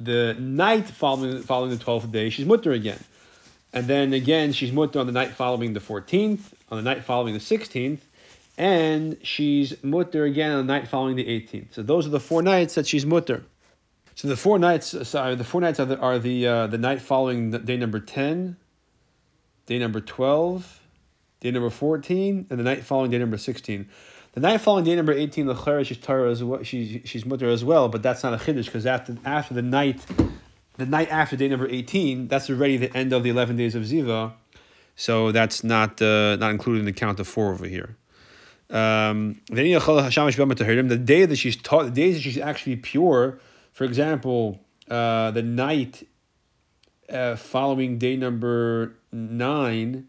The night following following the twelfth day, she's mutter again, and then again she's mutter on the night following the fourteenth, on the night following the sixteenth, and she's mutter again on the night following the eighteenth. So those are the four nights that she's mutter. So the four nights, sorry, the four nights are the are the, uh, the night following day number ten, day number twelve day number 14, and the night following day number 16. The night following day number 18, the Chara, she's as well, she's, she's mutter as well, but that's not a Chiddush, because after, after the night, the night after day number 18, that's already the end of the 11 days of Ziva, so that's not uh, not included in the count of four over here. Um, the day that she's taught, the days that she's actually pure for example, uh, the night uh, following day number nine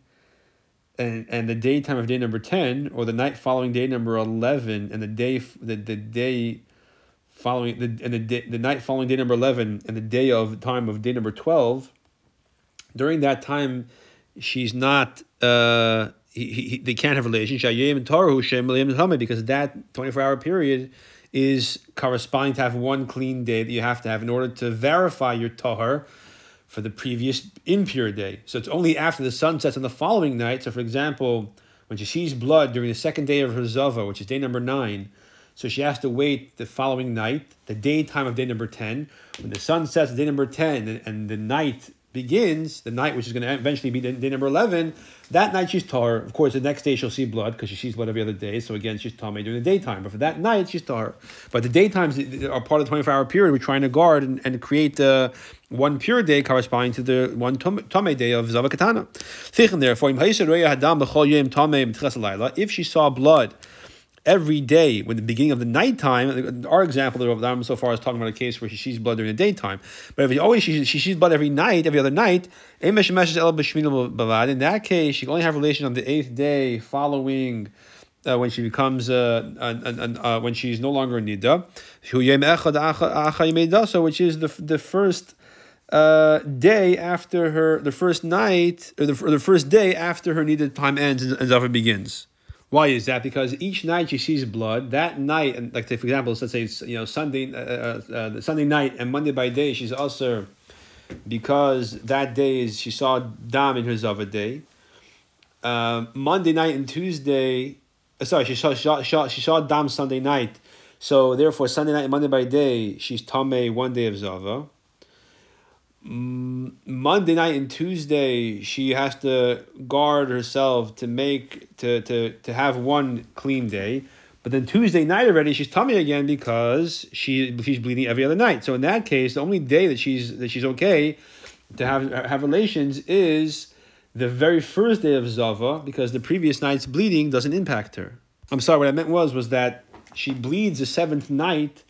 and, and the daytime of day number 10 or the night following day number 11 and the day the, the day following the and the day, the night following day number 11 and the day of time of day number 12 during that time she's not uh he, he, they can't have relationship because that 24 hour period is corresponding to have one clean day that you have to have in order to verify your tahar for the previous impure day. So it's only after the sun sets on the following night. So, for example, when she sees blood during the second day of her zava, which is day number nine, so she has to wait the following night, the daytime of day number 10. When the sun sets day number 10 and, and the night begins, the night which is going to eventually be day number 11, that night she's tar. Of course, the next day she'll see blood because she sees blood every other day. So again, she's tar during the daytime. But for that night, she's tar. But the daytimes are part of the 24 hour period. We're trying to guard and, and create the one pure day corresponding to the one tame day of Zavakatana. Therefore, If she saw blood, every day when the beginning of the nighttime. Our example that Ram so far is talking about a case where she sees blood during the daytime. But if always she, she sees blood every night, every other night, in that case, she can only have relation on the eighth day following. Uh, when she becomes uh, uh, uh, when she's no longer nida, so which is the the first uh, day after her the first night or the, or the first day after her needed time ends and, and begins. Why is that? Because each night she sees blood. That night, and like for example, let's say it's you know Sunday, uh, uh, uh, Sunday night and Monday by day, she's also because that day is she saw dam in her zava day. Uh, Monday night and Tuesday, uh, sorry, she saw, she saw she saw dam Sunday night, so therefore Sunday night and Monday by day she's tame one day of zava. Monday night and Tuesday, she has to guard herself to make to to to have one clean day. But then Tuesday night already, she's tummy again because she she's bleeding every other night. So in that case, the only day that she's that she's okay to have have relations is the very first day of Zava because the previous night's bleeding doesn't impact her. I'm sorry, what I meant was was that she bleeds the seventh night,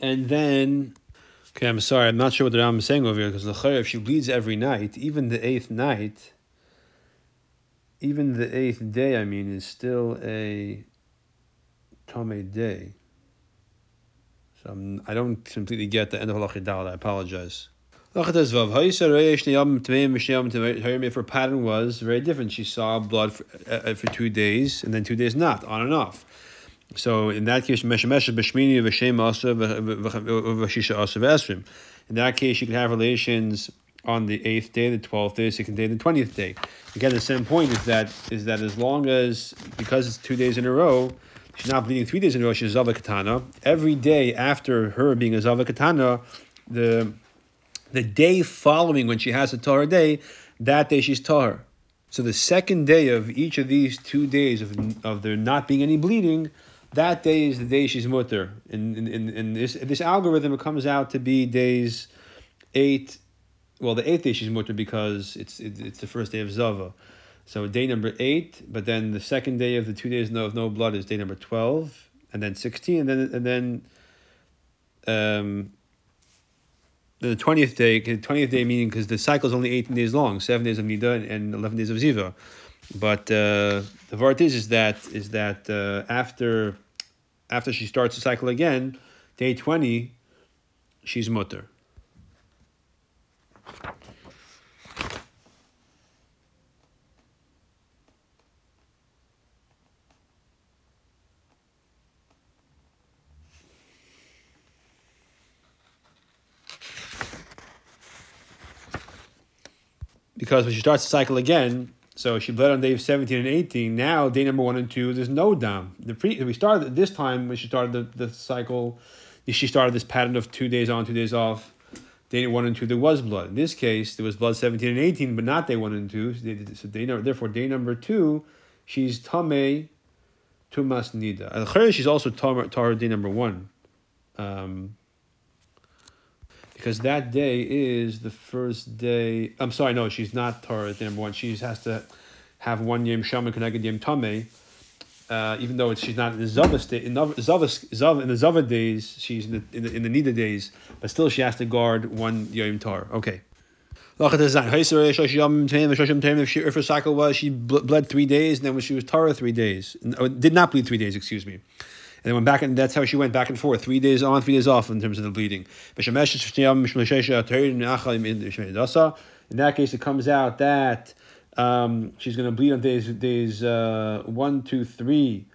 and then Okay, I'm sorry. I'm not sure what the Ram is saying over here because the if she bleeds every night, even the eighth night, even the eighth day, I mean, is still a Tomei day. So I'm, I do not completely get the end of Halachidal. I apologize. Her pattern was very different. She saw blood for, uh, for two days and then two days not, on and off. So in that case, in that case, you can have relations on the eighth day, the twelfth day, the second day, the twentieth day. Again, the same point is that is that as long as because it's two days in a row, she's not bleeding three days in a row. She's zava katana. Every day after her being a zava katana, the the day following when she has a tahar day, that day she's tahar. So the second day of each of these two days of, of there not being any bleeding, that day is the day she's mutter. And in, in this, this algorithm, it comes out to be days eight, well, the eighth day she's mutter because it's, it, it's the first day of Zava. So day number eight, but then the second day of the two days of no blood is day number 12, and then 16, and then, and then, um, the 20th day, the 20th day meaning because the cycle is only 18 days long, seven days of Nida and 11 days of Ziva. But uh, the vart is, is that is that uh, after after she starts the cycle again, day 20, she's mutter. Because when she starts the cycle again, so she bled on day 17 and 18. Now, day number one and two, there's no dam. The pre, we started this time when she started the, the cycle, she started this pattern of two days on, two days off. Day one and two, there was blood. In this case, there was blood 17 and 18, but not day one and two. So day number, therefore, day number two, she's tame tumas nida. Al she's also tar day number one. Um, because that day is the first day. I'm sorry, no, she's not Torah number one. She has to have one yom shama connected yom tame. uh, even though she's not in the Zava state, in, Zava, Zava, in the Zava days, she's in the, in the, in the Nida days, but still she has to guard one Yom Tar. Okay. If, she, if her cycle was she bled three days, and then when she was Tara three days, did not bleed three days, excuse me. And then went back, and that's how she went back and forth, three days on, three days off in terms of the bleeding. In that case, it comes out that um, she's going to bleed on days days uh, one, two, three,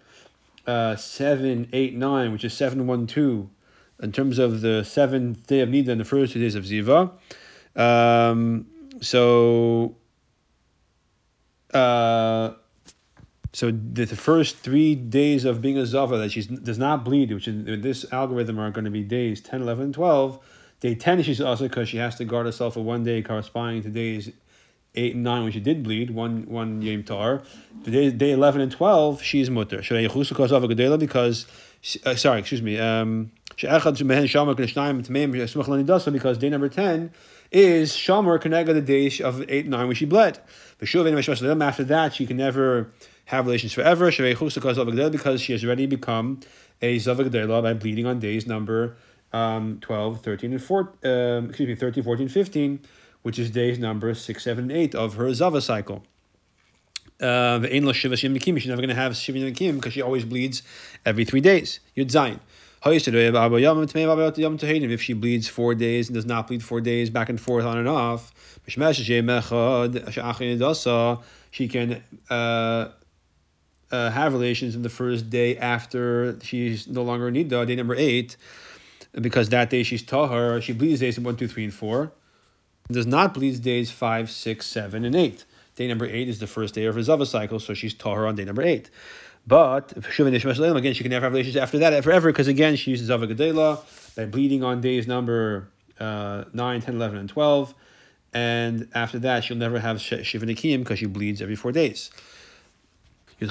uh, seven, eight, nine, which is seven, one, two, in terms of the seventh day of Nida and the first two days of Ziva. Um, so, uh, so the, the, first three days of being a Zava that she does not bleed, which in, this algorithm are going to be days 10, 11, and 12. Day 10 she's also because she has to guard herself for one day corresponding to days 8 and 9 when she did bleed, one one Yom Tar. Day, day 11 and 12, she's mutter. Because, uh, sorry, excuse me. Um, because day number 10 is Shamar Kenega the day of 8 and 9 when she bled. After that, she can never have relations forever because she has already become a Zavagdela by bleeding on days number um, 12, 13, and 4, um, excuse me, 13, 14, 15, which is days number 6, 7, and 8 of her Zava cycle. Uh, she's never going to have Shiva Nikim because she always bleeds every three days. Yud Zayin. If she bleeds four days and does not bleed four days back and forth on and off, she can uh, uh, have relations in the first day after she's no longer nida, day number eight, because that day she's tahar. She bleeds days one, two, three, and four. Does not bleed days five, six, seven, and eight. Day number eight is the first day of her zava cycle, so she's tahar on day number eight. But again, she can never have relations after that forever because again she uses Zava by bleeding on days number uh, 9, 10, 11, and 12. And after that, she'll never have Shiva Nikim because she bleeds every four days. If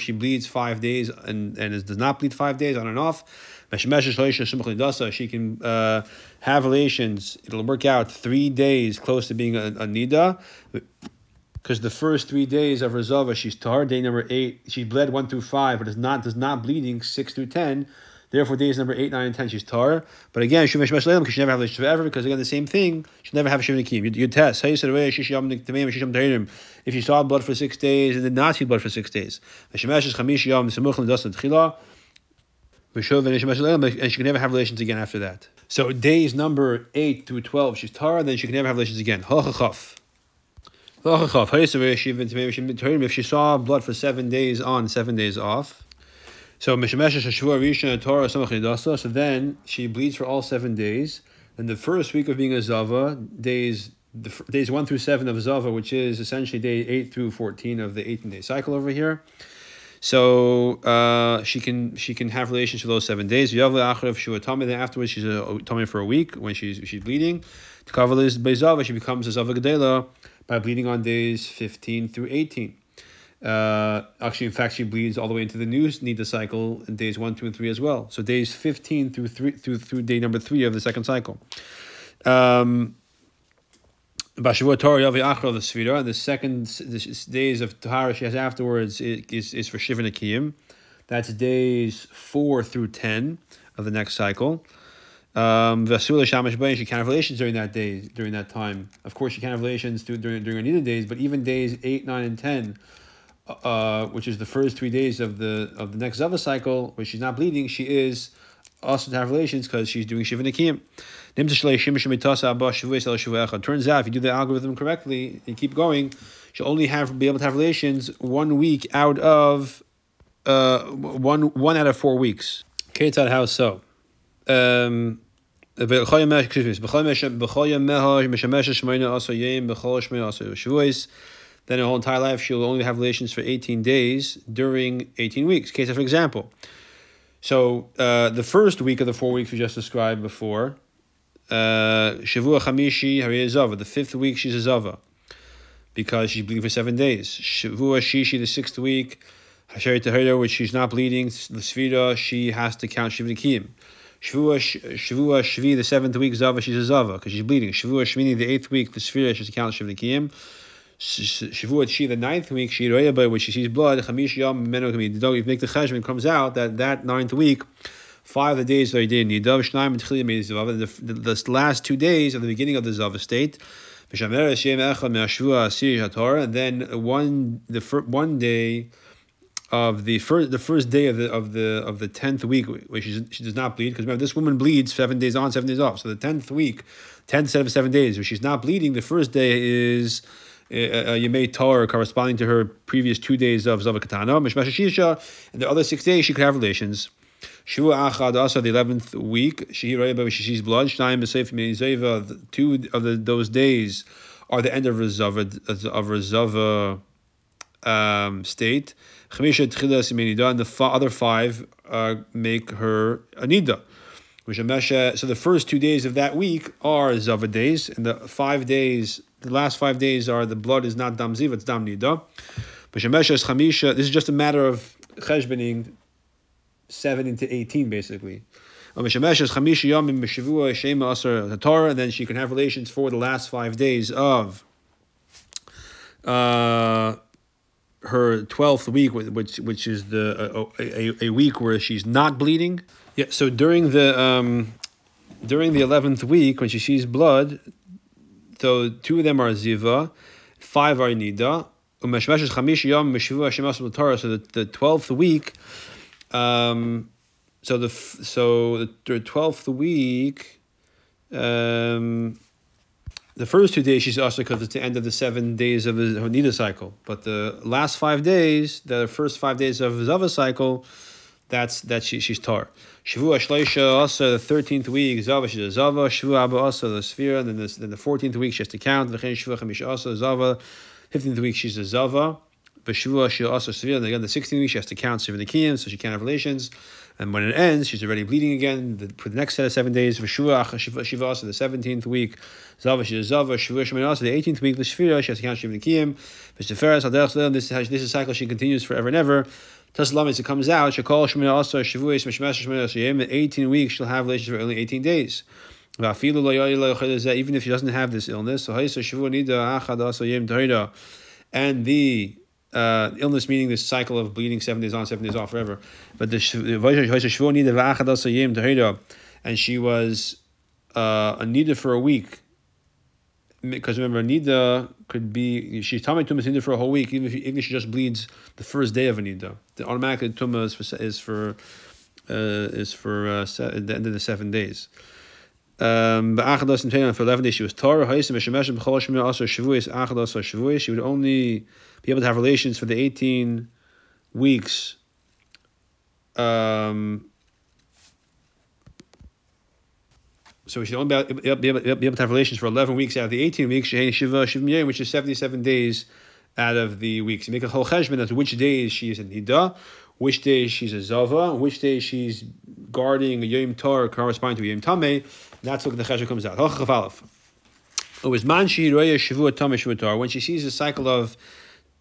she bleeds five days and, and does not bleed five days on and off, she can uh, have relations. It'll work out three days close to being a, a nida because the first three days of Rezava, she's tar. Day number eight, she bled one through five, but is not does not bleeding six through ten. Therefore, days number eight, nine, and ten, she's tar. But again, she never have relationship ever, because again, the same thing, she never have Shiva Nikim. Yud Tes. Oh, if she saw blood for six days and did not see blood for six days. And she can never have relations again after that. So days number 8 through 12, she's tar, then she can never have relations again. If she saw blood for seven days on, seven days off, so so then she bleeds for all seven days. And the first week of being a zava, days the days one through seven of zava, which is essentially day eight through fourteen of the eighteen day cycle over here. So uh, she can she can have relations for those seven days. Then afterwards she's a tummy for a week when she's she's bleeding. She becomes a zava gedela by bleeding on days 15 through 18. Uh, actually, in fact, she bleeds all the way into the new Nida cycle in days 1, 2, and 3 as well. So days 15 through three through, through day number 3 of the second cycle. Um, the and the second the days of Tahara she has afterwards is, is for Shiva Nakiyim. That's days 4 through 10 of the next cycle. Um, Vasula Shamash Bain, she can't have relations during that day, during that time. Of course, she can't have relations during during Anita days, but even days eight, nine, and ten, which is the first three days of the of the next Zava cycle, where she's not bleeding, she is also to have relations because she's doing shivanikim. Turns out, if you do the algorithm correctly and keep going, she'll only have be able to have relations one week out of uh, one one out of four weeks. Ketzad, how so? Um, excuse me then her whole entire life she'll only have relations for 18 days during 18 weeks. Case for example. So uh, the first week of the four weeks we just described before, uh, Shavua Chamishi Hariyazava, the fifth week she's a Zava because she's bleeding for seven days. Shavua Shishi, the sixth week, Hashari Tahira, which she's not bleeding, the Svira, she has to count Shivnikim. Shavua Shavua Shvi, the seventh week, Zava, she's a Zava because she's bleeding. Shavua Shmini, the eighth week, the Svira, she has to count Shivnikim. Shavuot she the ninth week she when she sees blood chamish yom dog if make the cheshbon comes out that that ninth week five of the days that he did nidav shnaim and the the last two days of the beginning of the zav state and then one the first, one day of the first the first day of the of the of the tenth week, where she, she does not bleed, because remember this woman bleeds seven days on, seven days off. So the tenth week, tenth set of seven days, where she's not bleeding, the first day is Yemei Torah corresponding to her previous two days of Zavakatana, Mishmasha Shisha, and the other six days she could have relations. Shua Achad also the eleventh week, she sees blood, Shnaim B'Seif Zeva, two of the, those days are the end of Rezava of Rezava um, state. Chamisha Tchila Simenida, and the other five uh, make her Anida. Which Amesha. So the first two days of that week are Zava days, and the five days, the last five days are the blood is not Dam Ziva, it's Dam Nida. Chamisha, this is just a matter of cheshbening seven into eighteen, basically. And then she can have relations for the last five days of uh, her twelfth week, which which is the a, a, a, week where she's not bleeding. Yeah. So during the um, during the eleventh week, when she sees blood, so two of them are ziva, five are nida. So the the twelfth week. Um, so the so the twelfth week. Um, the first two days she's also because it's the end of the seven days of the Nida cycle. But the last five days, the first five days of Zava cycle, that's that she, she's tar. Shavua Shleisha also the thirteenth week Zava she's a Zava. Shavua Abba also the Sphere. And then the then the fourteenth week she has to count. V'chein Shavua Chamish also Zava. Fifteenth week she's a Zava. But Shavua she also Sphere. And again the sixteenth week she has to count seven Nikiyim, so she can't have relations. And when it ends, she's already bleeding again the, for the next set of seven days. V'shua Shiva, so the 17th week. Zava, she's Zava. Shivua Shemin, also the 18th week. the L'shvira, she has to count Shiva Nikiyim. V'sheferes, Hadech, this is this is a cycle she continues forever and ever. Taslam, as it comes out, Shekol Shemin, also Shivuas, Meshmesh Shemin, Shiyim. In 18 weeks, she'll have relations for only 18 days. Even if she doesn't have this illness, and the uh, illness meaning this cycle of bleeding seven days on, seven days off forever. But the and she was uh, nida for a week. Because remember, nida could be she's tummy tumah nida for a whole week, even if, even if she just bleeds the first day of a nida. The automatic tumah is for is for uh, is for uh, the end of the seven days. Um, for eleven days she was Torah. Also, she would only be able to have relations for the 18 weeks um, so we should only be able, be, able, to have relations for 11 weeks out of the 18 weeks, shiv, which is 77 days out of the weeks. You make a whole cheshbon as to which days she is a nida, which days she's a zava, which days she's guarding a yom tor corresponding to a yom tameh. That's what the cheshbon comes out. When she sees a cycle of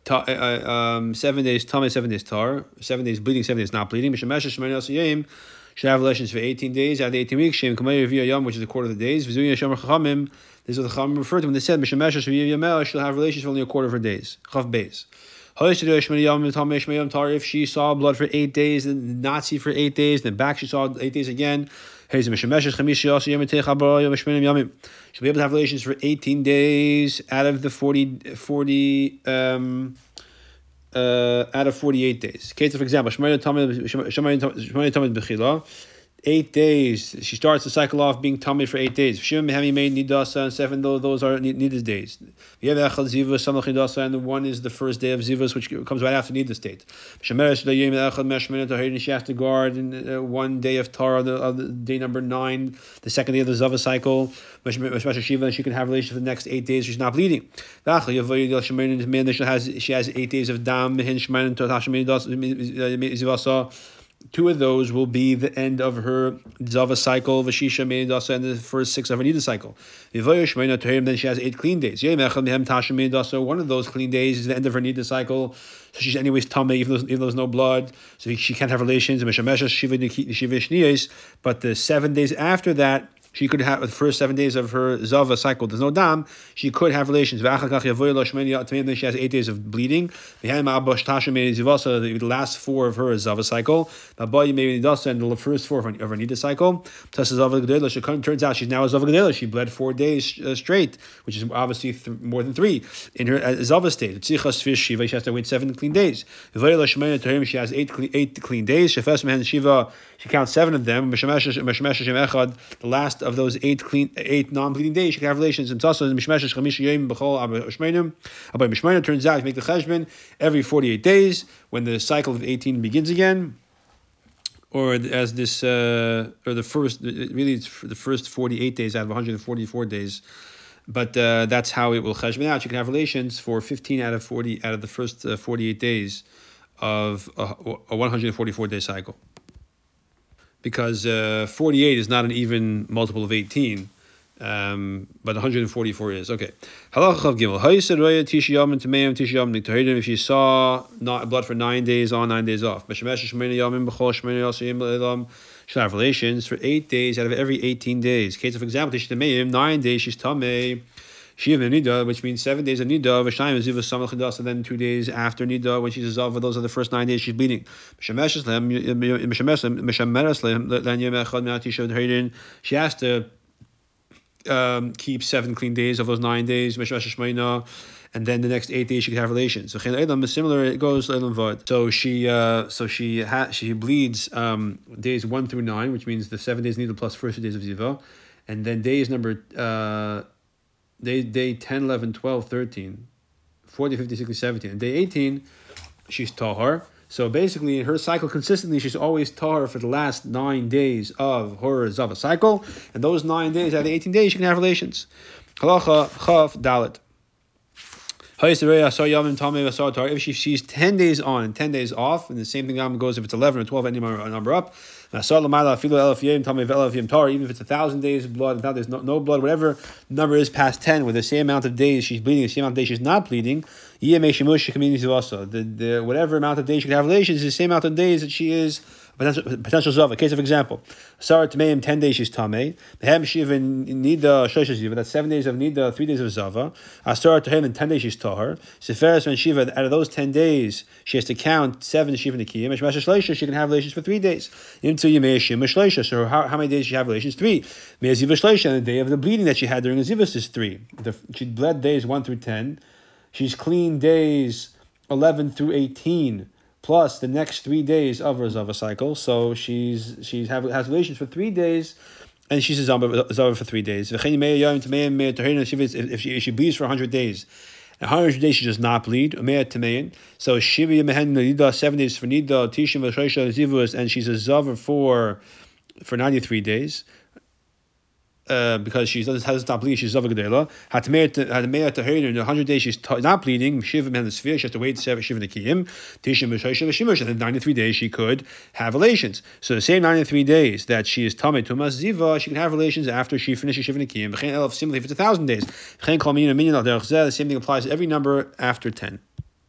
uh, uh, um, seven days tummy, seven days tar, seven days bleeding, seven days not bleeding. Should have relations for 18 days out of the 18 weeks, which is a quarter of the days. This is what the Chacham referred to when they said, she'll have relations for only a quarter of her days. Chaf Beis. If she saw blood for eight days, then not see for eight days, then back she saw eight days again. She'll be able to have relations for 18 days out of the 40, 40 um, uh, out of 48 days. Case for example, eight days. She starts the cycle off being tummy for eight days. And seven though those are nidas days. And the one is the first day of zivas which comes right after nidus meshmenet she has to guard in uh, one day of of the day number nine, the second day of the zava cycle. She can have relations for the next eight days. She's not bleeding. She has she has eight days of dam two of those will be the end of her Zava cycle, Vashisha Medasa, and the first six of her Nida cycle. Then she has eight clean days. One of those clean days is the end of her Nida cycle. So she's anyways tummy, even though, even though there's no blood. So she can't have relations. But the seven days after that, she could have the first seven days of her zava cycle. There's no dam. She could have relations. She has eight days of bleeding. The last four of her zava cycle. And the first four of her nida cycle. Turns out she's now a zava She bled four days uh, straight, which is obviously th- more than three in her uh, zava state. She has to wait seven clean days. She has eight clean, eight clean days. She counts seven of them. The last of those eight clean, eight non-bleeding days, she can have relations. And also, mishmeshes chamish yom b'chol Abba mishmenim turns out you make the cheshbon every forty-eight days when the cycle of eighteen begins again. Or as this, uh, or the first, really, it's the first forty-eight days out of one hundred and forty-four days but uh, that's how it will cheshbon out. You can have relations for 15 out of 40 out of the first uh, 48 days of a, a 144 day cycle because uh, 48 is not an even multiple of 18, um, but 144 is. Okay. If you saw not blood for nine days on, nine days off, should have relations for eight days out of every 18 days. Case of example, nine days she's tamei. Shiva Nida, which means seven days of Nida, Vashayim Ziva Samach and then two days after Nida, when she's a those are the first nine days she's bleeding. She has to um, keep seven clean days of those nine days, and then the next eight days she can have relations. So is similar. It goes So she uh, so she ha- she bleeds um, days one through nine, which means the seven days Nida plus first two days of Ziva, and then days number. Uh, day, day 10, 11, 12, 13, 40, 50, 60, 17. And day 18, she's tahar. So basically, in her cycle consistently, she's always tahar for the last nine days of her zava cycle. And those nine days out of the 18 days, she can have relations. Halacha, chaf, dalet. If she sees 10 days on and 10 days off, and the same thing goes if it's 11 or 12, any number up, even if it's a thousand days of blood, and now there's no, no blood, whatever number is past 10, with the same amount of days she's bleeding, the same amount of days she's not bleeding, the, the, whatever amount of days she can have relations is the same amount of days that she is potential potential zava. Case of example, Sarah Tameim ten days she's tame. Mehem Shiva Nida Shosha Ziva. That's seven days of Nida, uh, three days of zava. Asara to him in ten days she's tahar. Seferes when Shiva out of those ten days she has to count seven Shiva Nikiyim. Meshmasha Shleisha she can have relations for three days. Into Yemeshim Shleisha. So how, how many days she have relations? Three. Meziva Shleisha. And the day of the bleeding that she had during the Zivas is three. The, she bled days one through ten. She's clean days eleven through eighteen plus the next three days of her Zava cycle. So she's she's have, has relations for three days, and she's a Zava for three days. If she, if she bleeds for 100 days, 100 days she does not bleed. So Nida, seven days for Nida, Tishim and she's a Zava for for 93 days uh, because she doesn't has not bleeding, she's Zava Gedela. Hatmeir to her in 100 days she's not bleeding. Shiva and the sphere, she has to wait seven Shiva Nikiyim. Tishim B'Shoshim Shimush. And then 93 days she could have relations. So the same 93 days that she is Tamei Tumas Ziva, she can have relations after she finishes Shiva Nikiyim. Similarly, if it's a thousand days. The same thing applies to every number after 10.